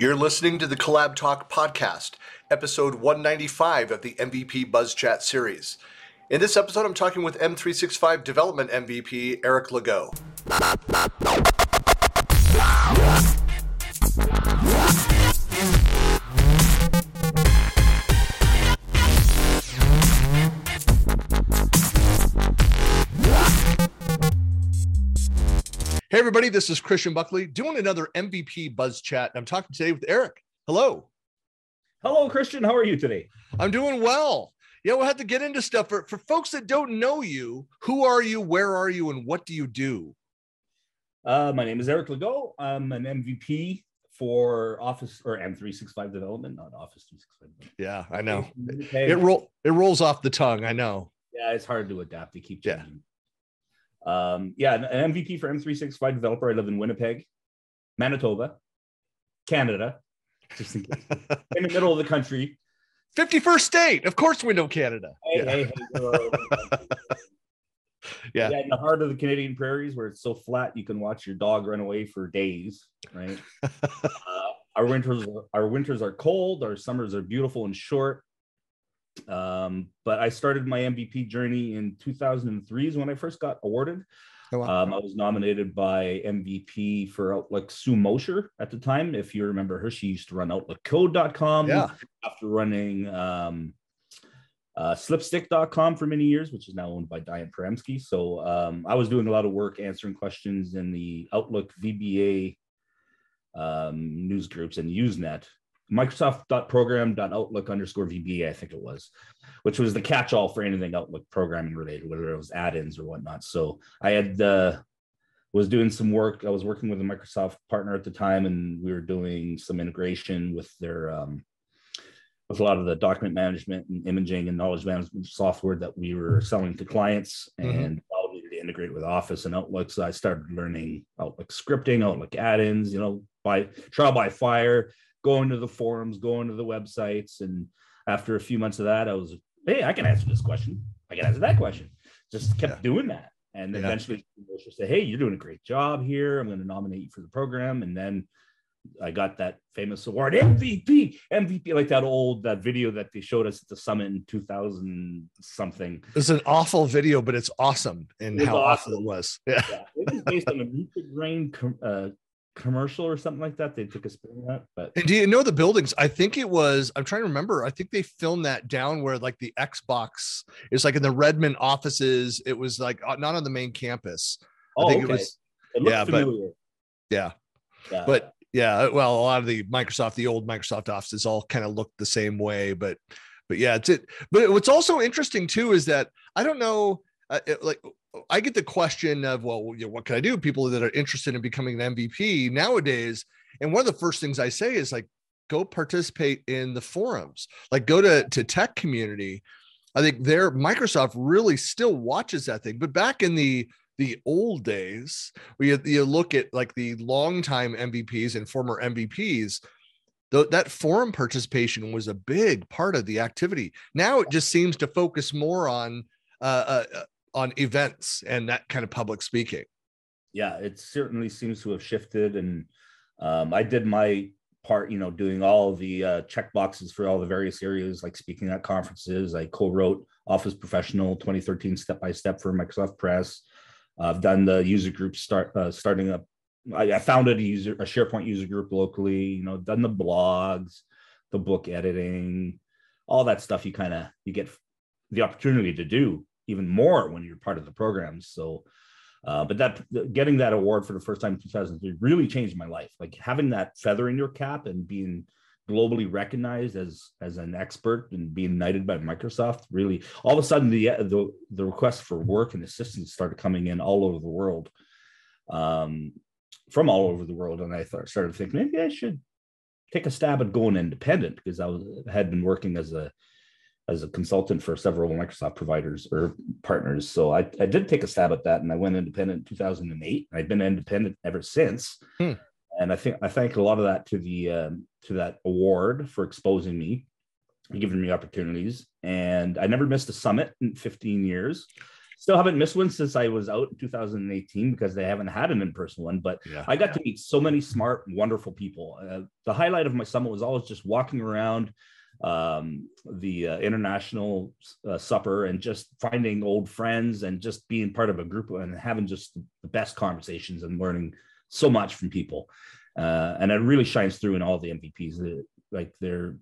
You're listening to the CollabTalk podcast, episode 195 of the MVP Buzz Chat series. In this episode, I'm talking with M365 development MVP Eric Legault. Hey, everybody, this is Christian Buckley doing another MVP Buzz Chat. I'm talking today with Eric. Hello. Hello, Christian. How are you today? I'm doing well. Yeah, we'll have to get into stuff. For, for folks that don't know you, who are you, where are you, and what do you do? Uh, my name is Eric Legault. I'm an MVP for Office or M365 development, not Office 365. Yeah, I know. It roll it rolls off the tongue. I know. Yeah, it's hard to adapt. to keep changing. Um, yeah, an MVP for M365 developer. I live in Winnipeg, Manitoba, Canada, just in, in the middle of the country. 51st state. Of course, we know Canada. Hey, yeah. Hey, hey, yeah. yeah. In the heart of the Canadian prairies where it's so flat you can watch your dog run away for days, right? uh, our winters our winters are cold, our summers are beautiful and short. Um, but I started my MVP journey in 2003 is when I first got awarded. Oh, wow. um, I was nominated by MVP for Outlook Sue Mosher at the time. If you remember her, she used to run OutlookCode.com yeah. after running um, uh, Slipstick.com for many years, which is now owned by Diane Poremsky. So um, I was doing a lot of work answering questions in the Outlook VBA um, news groups and Usenet Microsoft.program.outlook underscore VBA, I think it was, which was the catch-all for anything Outlook programming related, whether it was add-ins or whatnot. So I had uh, was doing some work. I was working with a Microsoft partner at the time, and we were doing some integration with their um, with a lot of the document management and imaging and knowledge management software that we were selling to clients, mm-hmm. and needed to integrate with Office and Outlook. So I started learning Outlook scripting, Outlook add-ins, you know, by trial by fire going to the forums, going to the websites. And after a few months of that, I was, hey, I can answer this question. I can answer that question. Just kept yeah. doing that. And yeah. eventually she said, Hey, you're doing a great job here. I'm going to nominate you for the program. And then I got that famous award, MVP, MVP, like that old that video that they showed us at the summit in 2000 something. It's an awful video, but it's awesome and how awesome. awful it was. Yeah. yeah. It was based on a Nutri-Grain uh, commercial or something like that. They took a spin on that. But and do you know the buildings? I think it was. I'm trying to remember. I think they filmed that down where like the Xbox is like in the Redmond offices. It was like uh, not on the main campus. Oh, I think okay. it was. It yeah, familiar. but yeah. yeah, but yeah. Well, a lot of the Microsoft, the old Microsoft offices, all kind of looked the same way. But but yeah, it's it. But what's also interesting too is that I don't know. Uh, it, like I get the question of, well, you know, what can I do? People that are interested in becoming an MVP nowadays. And one of the first things I say is like, go participate in the forums, like go to, to tech community. I think there, Microsoft really still watches that thing. But back in the, the old days, where you, you look at like the longtime MVPs and former MVPs, that forum participation was a big part of the activity. Now it just seems to focus more on uh, uh, on events and that kind of public speaking. Yeah, it certainly seems to have shifted. And um, I did my part, you know, doing all the uh, check boxes for all the various areas, like speaking at conferences. I co-wrote Office Professional 2013 step by step for Microsoft Press. I've done the user group start uh, starting up. I, I founded a user a SharePoint user group locally. You know, done the blogs, the book editing, all that stuff. You kind of you get the opportunity to do even more when you're part of the program. So, uh, but that getting that award for the first time in 2003 really changed my life. Like having that feather in your cap and being globally recognized as as an expert and being knighted by Microsoft really all of a sudden the the, the requests for work and assistance started coming in all over the world um, from all over the world and I thought, started thinking maybe I should take a stab at going independent because I was had been working as a as a consultant for several Microsoft providers or partners. So I, I did take a stab at that and I went independent in 2008. I've been independent ever since. Hmm. And I think I thank a lot of that to the um, to that award for exposing me, giving me opportunities. And I never missed a summit in 15 years. still haven't missed one since I was out in 2018 because they haven't had an in-person one. But yeah. I got to meet so many smart, wonderful people. Uh, the highlight of my summit was always just walking around um, the uh, international uh, supper and just finding old friends and just being part of a group and having just the best conversations and learning so much from people. Uh, and it really shines through in all the MVPs. like they're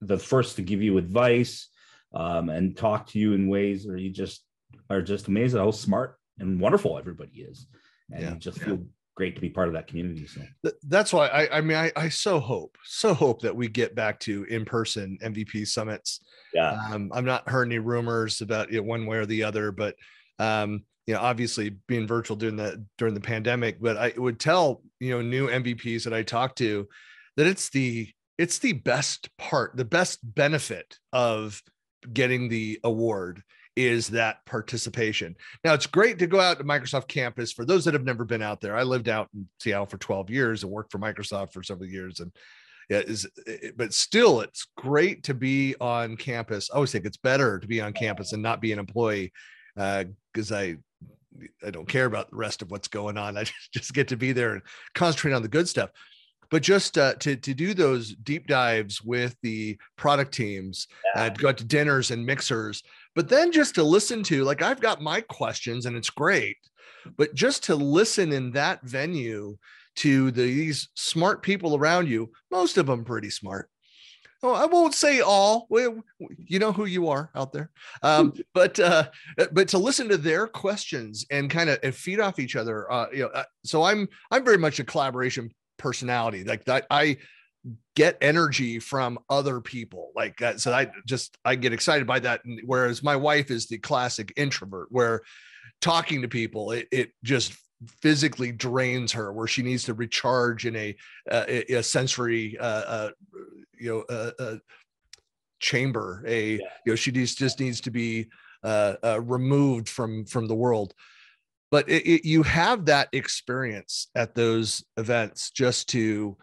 the first to give you advice um, and talk to you in ways where you just are just amazed at how smart and wonderful everybody is, and yeah. you just feel great to be part of that community. So that's why I, I mean, I, I so hope, so hope that we get back to in-person MVP summits. Yeah. Um, I'm not heard any rumors about it one way or the other, but um, you know, obviously being virtual during the during the pandemic, but I would tell you know new MVPs that I talk to that it's the it's the best part, the best benefit of getting the award is that participation. Now it's great to go out to Microsoft campus for those that have never been out there. I lived out in Seattle for 12 years and worked for Microsoft for several years and yeah, is but still it's great to be on campus. I always think it's better to be on campus and not be an employee because uh, I I don't care about the rest of what's going on. I just, just get to be there and concentrate on the good stuff. But just uh, to to do those deep dives with the product teams, yeah. uh, go out to dinners and mixers, but then just to listen to, like I've got my questions and it's great, but just to listen in that venue to the, these smart people around you, most of them pretty smart, Oh, I won't say all. Well, you know who you are out there, um, but uh, but to listen to their questions and kind of and feed off each other. Uh, you know, uh, so I'm I'm very much a collaboration personality. Like that, I get energy from other people. Like that, so I just I get excited by that. Whereas my wife is the classic introvert, where talking to people it, it just physically drains her where she needs to recharge in a uh, a sensory uh, uh, you know a, a chamber a yeah. you know she needs just needs to be uh, uh, removed from from the world but it, it, you have that experience at those events just to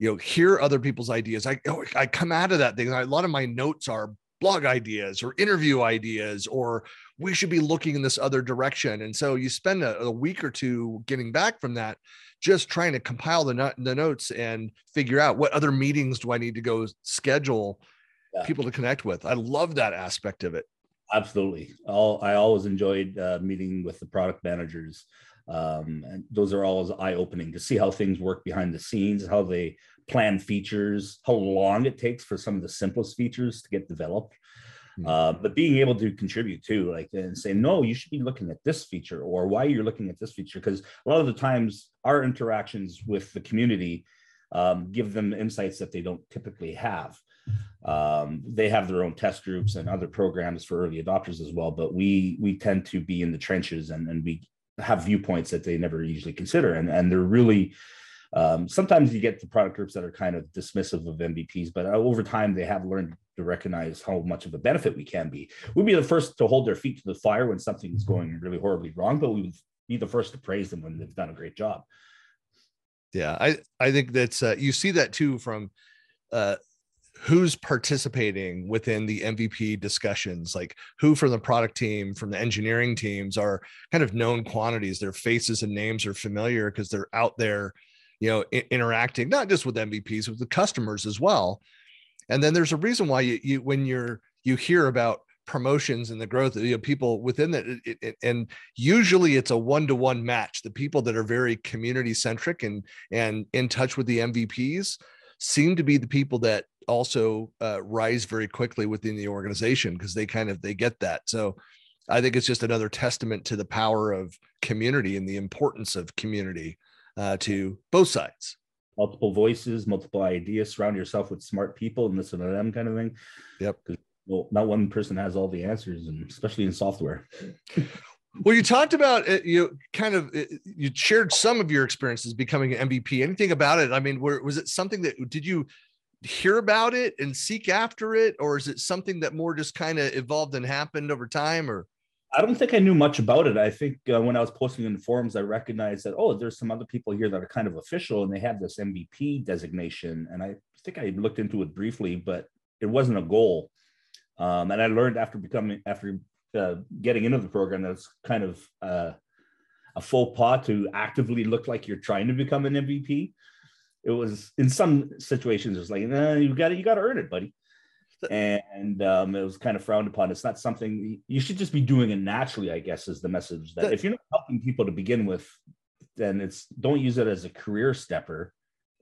you know hear other people's ideas i oh, i come out of that thing a lot of my notes are blog ideas or interview ideas or we should be looking in this other direction and so you spend a, a week or two getting back from that just trying to compile the, the notes and figure out what other meetings do I need to go schedule yeah. people to connect with. I love that aspect of it. Absolutely. All, I always enjoyed uh, meeting with the product managers. Um, and those are always eye opening to see how things work behind the scenes, how they plan features, how long it takes for some of the simplest features to get developed. Hmm. Uh, but being able to contribute too, like and say, no, you should be looking at this feature or why you're looking at this feature. Because a lot of the times our interactions with the community um, give them insights that they don't typically have. Um, they have their own test groups and other programs for early adopters as well, but we we tend to be in the trenches and, and we have viewpoints that they never usually consider. And, and they're really um, sometimes you get the product groups that are kind of dismissive of MVPs, but uh, over time they have learned to recognize how much of a benefit we can be. We'd be the first to hold their feet to the fire when something's going really horribly wrong, but we would be the first to praise them when they've done a great job. Yeah, I I think that's uh, you see that too from uh, who's participating within the MVP discussions, like who from the product team, from the engineering teams are kind of known quantities. Their faces and names are familiar because they're out there you know, I- interacting not just with MVPs, with the customers as well. And then there's a reason why you, you when you're you hear about promotions and the growth of you know, people within that it, it, and usually it's a one-to-one match the people that are very community centric and and in touch with the mvps seem to be the people that also uh, rise very quickly within the organization because they kind of they get that so i think it's just another testament to the power of community and the importance of community uh, to both sides. Multiple voices, multiple ideas. Surround yourself with smart people and listen to them, kind of thing. Yep. Well, not one person has all the answers, and especially in software. well, you talked about it, you kind of you shared some of your experiences becoming an MVP. Anything about it? I mean, were, was it something that did you hear about it and seek after it, or is it something that more just kind of evolved and happened over time, or? I don't think I knew much about it. I think uh, when I was posting in the forums, I recognized that oh, there's some other people here that are kind of official, and they have this MVP designation. And I think I looked into it briefly, but it wasn't a goal. Um, and I learned after becoming after uh, getting into the program that's kind of uh, a full pot to actively look like you're trying to become an MVP. It was in some situations, it was like, nah, you got you got to earn it, buddy. And um, it was kind of frowned upon. It's not something you should just be doing it naturally. I guess is the message that if you're not helping people to begin with, then it's don't use it as a career stepper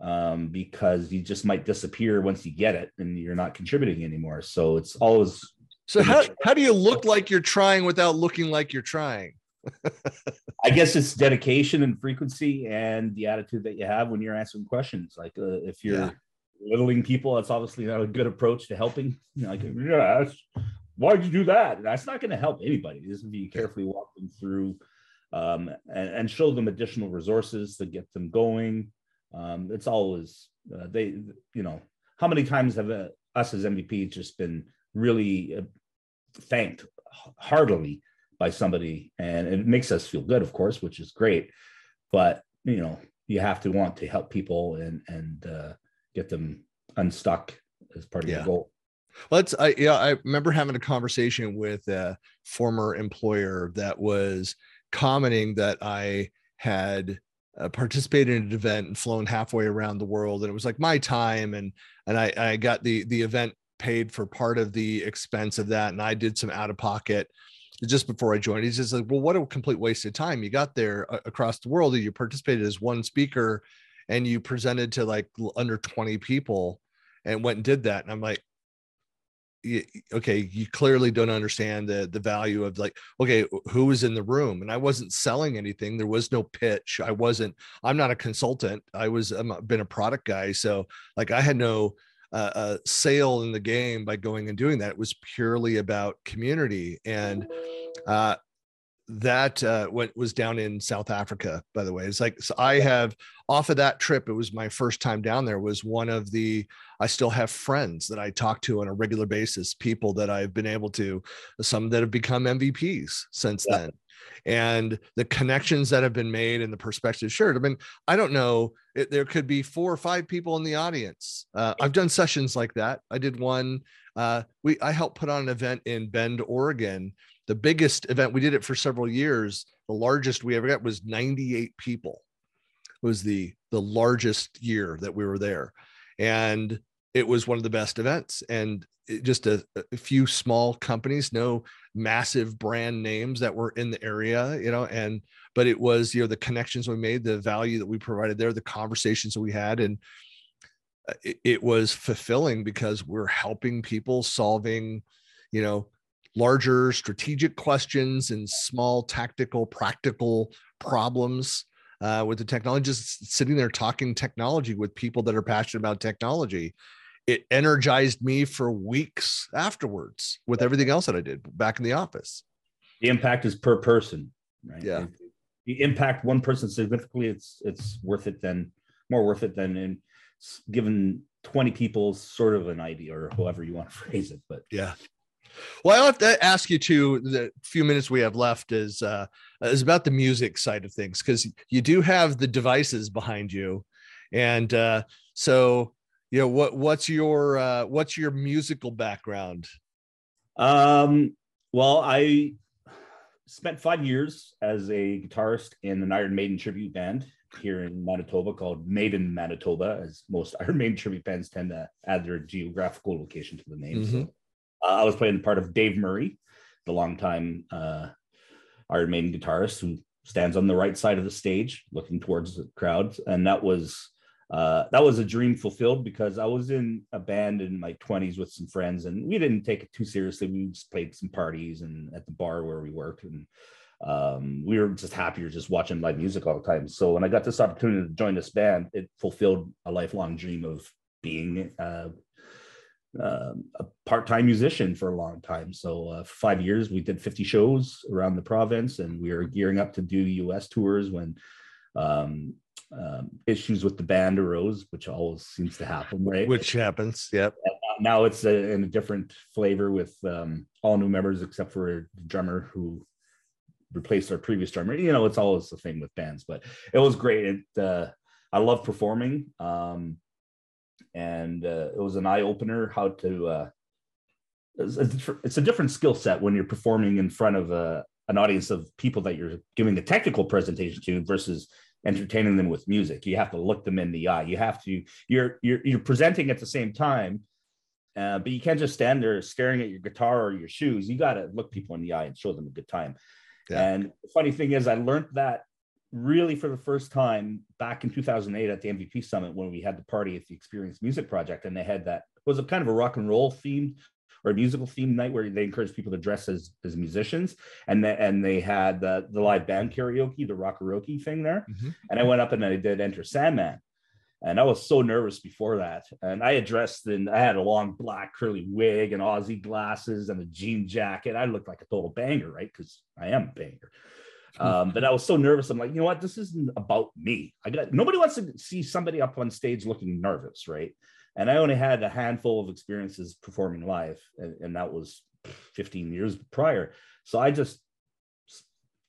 um, because you just might disappear once you get it and you're not contributing anymore. So it's always. So how, how do you look like you're trying without looking like you're trying? I guess it's dedication and frequency and the attitude that you have when you're answering questions. Like uh, if you're yeah. littling people, that's obviously not a good approach to helping. You know, like, yeah, why'd you do that? That's not going to help anybody. This Just be carefully walk them through um, and, and, show them additional resources to get them going. Um, it's always uh, they, you know, how many times have uh, us as MVP just been really uh, thanked heartily by somebody, and it makes us feel good, of course, which is great. But you know, you have to want to help people and and uh, get them unstuck as part of yeah. your goal. Let's. I yeah. I remember having a conversation with a former employer that was commenting that I had uh, participated in an event and flown halfway around the world, and it was like my time, and and I I got the the event paid for part of the expense of that, and I did some out of pocket just before I joined. He's just like, well, what a complete waste of time. You got there uh, across the world you participated as one speaker and you presented to like under 20 people and went and did that. And I'm like, okay, you clearly don't understand the the value of like, okay, who was in the room? And I wasn't selling anything. There was no pitch. I wasn't. I'm not a consultant. I was. I've been a product guy. So like, I had no uh, a sale in the game by going and doing that. It was purely about community, and uh, that uh, went was down in South Africa. By the way, it's like so I have off of that trip. It was my first time down there. Was one of the I still have friends that I talk to on a regular basis. People that I've been able to, some that have become MVPs since yeah. then and the connections that have been made and the perspective shared. I mean, I don't know, it, there could be four or five people in the audience. Uh, I've done sessions like that. I did one. Uh, we I helped put on an event in Bend, Oregon. The biggest event we did it for several years. The largest we ever got was 98 people. It was the the largest year that we were there, and it was one of the best events. And just a, a, few small companies, no massive brand names that were in the area, you know, and but it was you know the connections we made, the value that we provided there, the conversations that we had, and uh, it, it was fulfilling because we're helping people solving, you know, larger strategic questions and small tactical practical problems uh, with the technology just sitting there talking technology with people that are passionate about technology it energized me for weeks afterwards with everything else that I did back in the office. The impact is per person, right? Yeah. If you impact one person significantly, it's it's worth it than more worth it than in given 20 people sort of an idea or however you want to phrase it. But yeah. Well, I'll have to ask you too. The few minutes we have left is uh, is about the music side of things because you do have the devices behind you, and uh, so you know what what's your uh what's your musical background um well i spent five years as a guitarist in an iron maiden tribute band here in manitoba called maiden manitoba as most iron maiden tribute bands tend to add their geographical location to the name mm-hmm. so, uh, i was playing the part of dave murray the longtime uh iron maiden guitarist who stands on the right side of the stage looking towards the crowd and that was uh, that was a dream fulfilled because I was in a band in my 20s with some friends and we didn't take it too seriously. We just played some parties and at the bar where we worked and um, we were just happier just watching live music all the time. So when I got this opportunity to join this band, it fulfilled a lifelong dream of being uh, uh, a part-time musician for a long time. So uh, five years, we did 50 shows around the province, and we were gearing up to do U.S. tours when um, um, issues with the band arose, which always seems to happen, right? Which happens, yep. Now it's a, in a different flavor with um, all new members except for the drummer who replaced our previous drummer. You know, it's always the thing with bands, but it was great. It, uh, I love performing, um, and uh, it was an eye opener how to uh, it's a different skill set when you're performing in front of a, an audience of people that you're giving a technical presentation to versus entertaining them with music. You have to look them in the eye. You have to you're you're you're presenting at the same time, uh, but you can't just stand there staring at your guitar or your shoes. You got to look people in the eye and show them a good time. Yeah. And the funny thing is, I learned that really for the first time back in 2008 at the MVP Summit when we had the party at the Experience Music Project, and they had that was a kind of a rock and roll themed or a musical themed night where they encouraged people to dress as as musicians, and they, and they had the, the live band karaoke, the rockaroke thing there, mm-hmm. and I went up and I did Enter Sandman, and I was so nervous before that. And I had dressed in, I had a long black curly wig and Ozzy glasses and a jean jacket. I looked like a total banger, right? Because I am a banger. Um, but I was so nervous. I'm like, you know what? This isn't about me. I got nobody wants to see somebody up on stage looking nervous, right? And I only had a handful of experiences performing live, and, and that was 15 years prior. So I just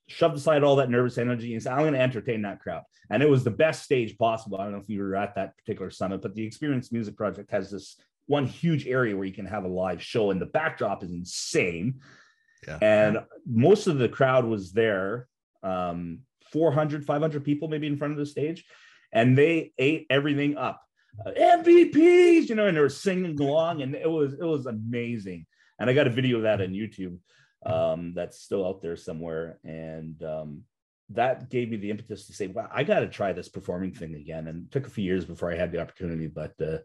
shoved aside all that nervous energy and said, I'm going to entertain that crowd. And it was the best stage possible. I don't know if you were at that particular summit, but the Experience Music Project has this one huge area where you can have a live show, and the backdrop is insane. Yeah. And most of the crowd was there, um, 400, 500 people maybe in front of the stage, and they ate everything up. Uh, MVPs, you know, and they were singing along, and it was it was amazing. And I got a video of that on YouTube um, that's still out there somewhere. And um, that gave me the impetus to say, wow, I got to try this performing thing again. And it took a few years before I had the opportunity, but uh,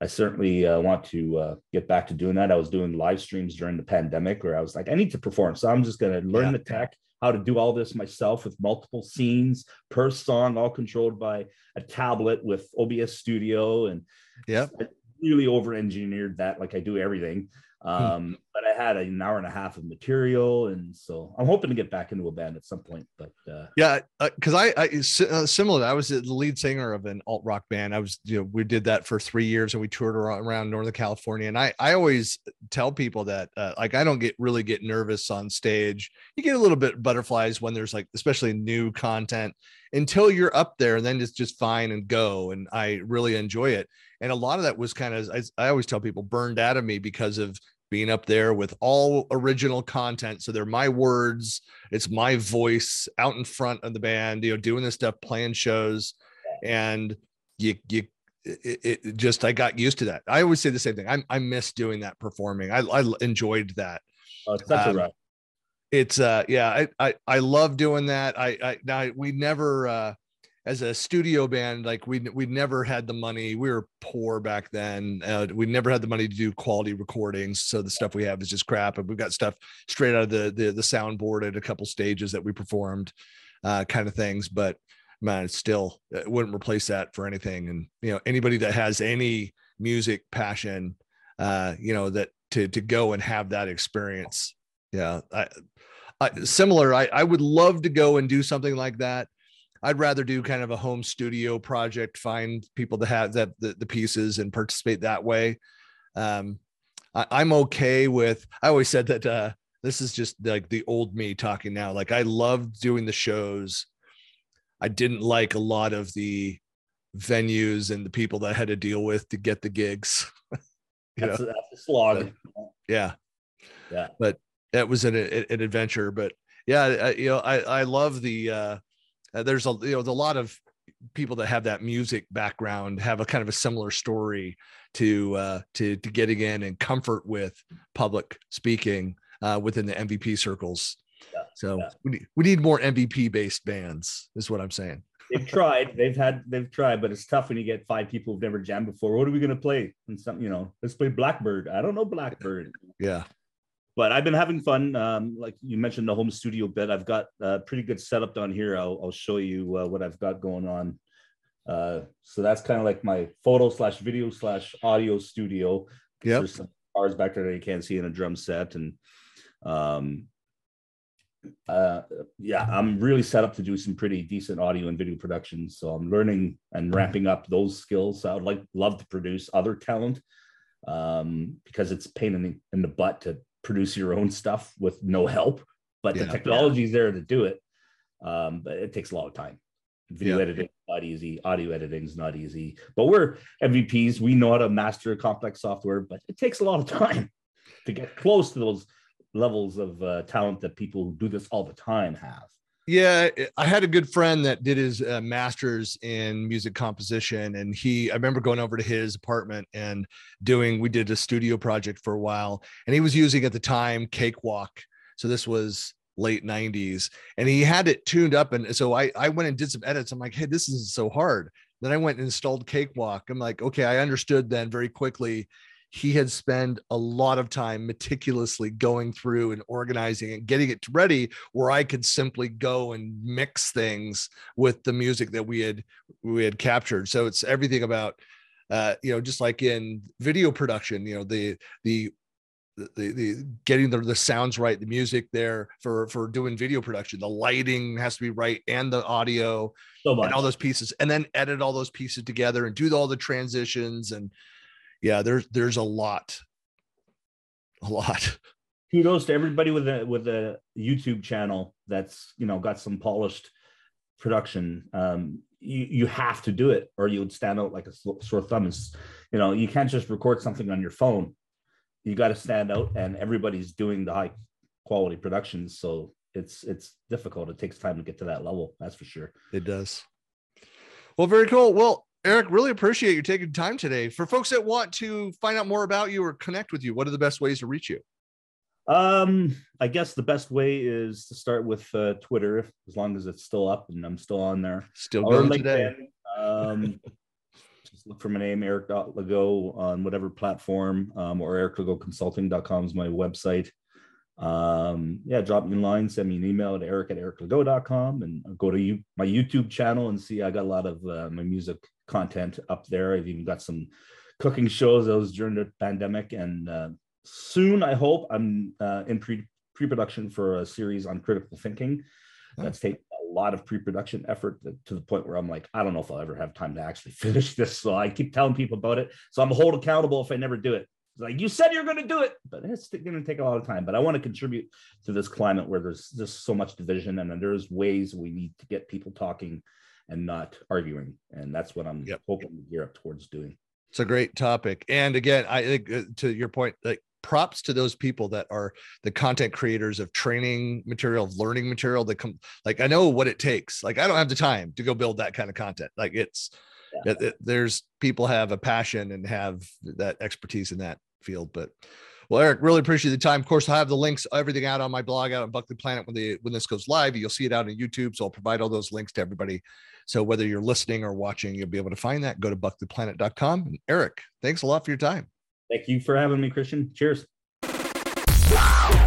I certainly uh, want to uh, get back to doing that. I was doing live streams during the pandemic where I was like, I need to perform. So I'm just going to learn yeah. the tech, how to do all this myself with multiple scenes per song, all controlled by a tablet with OBS Studio. And yeah, really over engineered that like I do everything. Hmm. Um, but I had an hour and a half of material, and so I'm hoping to get back into a band at some point. But uh, yeah, because uh, I, I uh, similar, I was the lead singer of an alt rock band. I was, you know, we did that for three years, and we toured around Northern California. And I, I always tell people that, uh, like, I don't get really get nervous on stage. You get a little bit butterflies when there's like, especially new content, until you're up there, and then it's just fine and go. And I really enjoy it and a lot of that was kind of I, I, always tell people burned out of me because of being up there with all original content. So they're my words it's my voice out in front of the band you know doing this stuff playing shows. And you you it, it just i got used to that. I always say the same thing i, I miss doing that performing. I, I enjoyed that. Oh, it's such um, a it's uh yeah I, I i love doing that. I i now we never uh as a studio band, like we we never had the money. We were poor back then. Uh, we never had the money to do quality recordings, so the stuff we have is just crap. And we've got stuff straight out of the the, the soundboard at a couple stages that we performed, uh, kind of things. But man, still it wouldn't replace that for anything. And you know, anybody that has any music passion, uh, you know, that to to go and have that experience, yeah, I, I similar. I I would love to go and do something like that I'd rather do kind of a home studio project, find people to have that the, the pieces and participate that way. Um, I, am okay with. I always said that uh, this is just like the old me talking now. Like I loved doing the shows. I didn't like a lot of the venues and the people that I had to deal with to get the gigs. that's, a, that's, a, slog. Yeah, yeah. But that was an, an adventure. But yeah, I, you know, I I love the. uh uh, there's a you know a lot of people that have that music background have a kind of a similar story to uh, to to getting in and comfort with public speaking uh, within the MVP circles. Yeah, so yeah. we need, we need more MVP based bands, is what I'm saying. they've tried, they've had, they've tried, but it's tough when you get five people who've never jammed before. What are we going to play? And some, you know, let's play Blackbird. I don't know Blackbird. Yeah but I've been having fun. Um, like you mentioned the home studio bit, I've got a pretty good setup down here. I'll, I'll show you uh, what I've got going on. Uh, so that's kind of like my photo slash video slash audio studio. Yeah. There's some cars back there that you can't see in a drum set. And um, uh, yeah, I'm really set up to do some pretty decent audio and video productions. So I'm learning and ramping up those skills. I would like love to produce other talent um, because it's pain in the, in the butt to produce your own stuff with no help, but yeah, the technology is yeah. there to do it. Um, but it takes a lot of time. Video yeah. editing not easy, audio editing is not easy. But we're MVPs. We know how to master complex software, but it takes a lot of time. to get close to those levels of uh, talent that people who do this all the time have. Yeah, I had a good friend that did his uh, master's in music composition, and he. I remember going over to his apartment and doing. We did a studio project for a while, and he was using at the time Cakewalk. So this was late 90s and he had it tuned up and so I, I went and did some edits i'm like hey this isn't so hard then i went and installed cakewalk i'm like okay i understood then very quickly he had spent a lot of time meticulously going through and organizing and getting it ready where I could simply go and mix things with the music that we had we had captured. So it's everything about uh, you know, just like in video production, you know, the the the, the getting the, the sounds right, the music there for for doing video production, the lighting has to be right, and the audio, so and all those pieces, and then edit all those pieces together and do all the transitions and yeah, there's there's a lot, a lot. Kudos to everybody with a with a YouTube channel that's you know got some polished production. Um, you you have to do it, or you would stand out like a sore thumb. Is you know you can't just record something on your phone. You got to stand out, and everybody's doing the high quality productions. So it's it's difficult. It takes time to get to that level. That's for sure. It does. Well, very cool. Well, Eric, really appreciate you taking time today. For folks that want to find out more about you or connect with you, what are the best ways to reach you? Um, I guess the best way is to start with uh, Twitter, as long as it's still up and I'm still on there. Still going today. Um, just look for my name, Eric Legault, on whatever platform, um, or ericlegaultconsulting.com is my website um, yeah, drop me a line, send me an email at eric at ericlegault.com and go to you, my YouTube channel and see I got a lot of uh, my music content up there. I've even got some cooking shows that was during the pandemic. And uh, soon, I hope, I'm uh, in pre production for a series on critical thinking. That's taken a lot of pre production effort to the point where I'm like, I don't know if I'll ever have time to actually finish this. So I keep telling people about it. So I'm hold accountable if I never do it like you said you're going to do it but it's going to take a lot of time but i want to contribute to this climate where there's just so much division and there's ways we need to get people talking and not arguing and that's what i'm yep. hoping to gear up towards doing it's a great topic and again i think uh, to your point like props to those people that are the content creators of training material of learning material that come like i know what it takes like i don't have the time to go build that kind of content like it's yeah. it, it, there's people have a passion and have that expertise in that field. But well, Eric, really appreciate the time. Of course, I'll have the links, everything out on my blog out on Buckley Planet when the when this goes live. You'll see it out on YouTube. So I'll provide all those links to everybody. So whether you're listening or watching, you'll be able to find that. Go to buckleyplanet.com. And Eric, thanks a lot for your time. Thank you for having me, Christian. Cheers. Wow.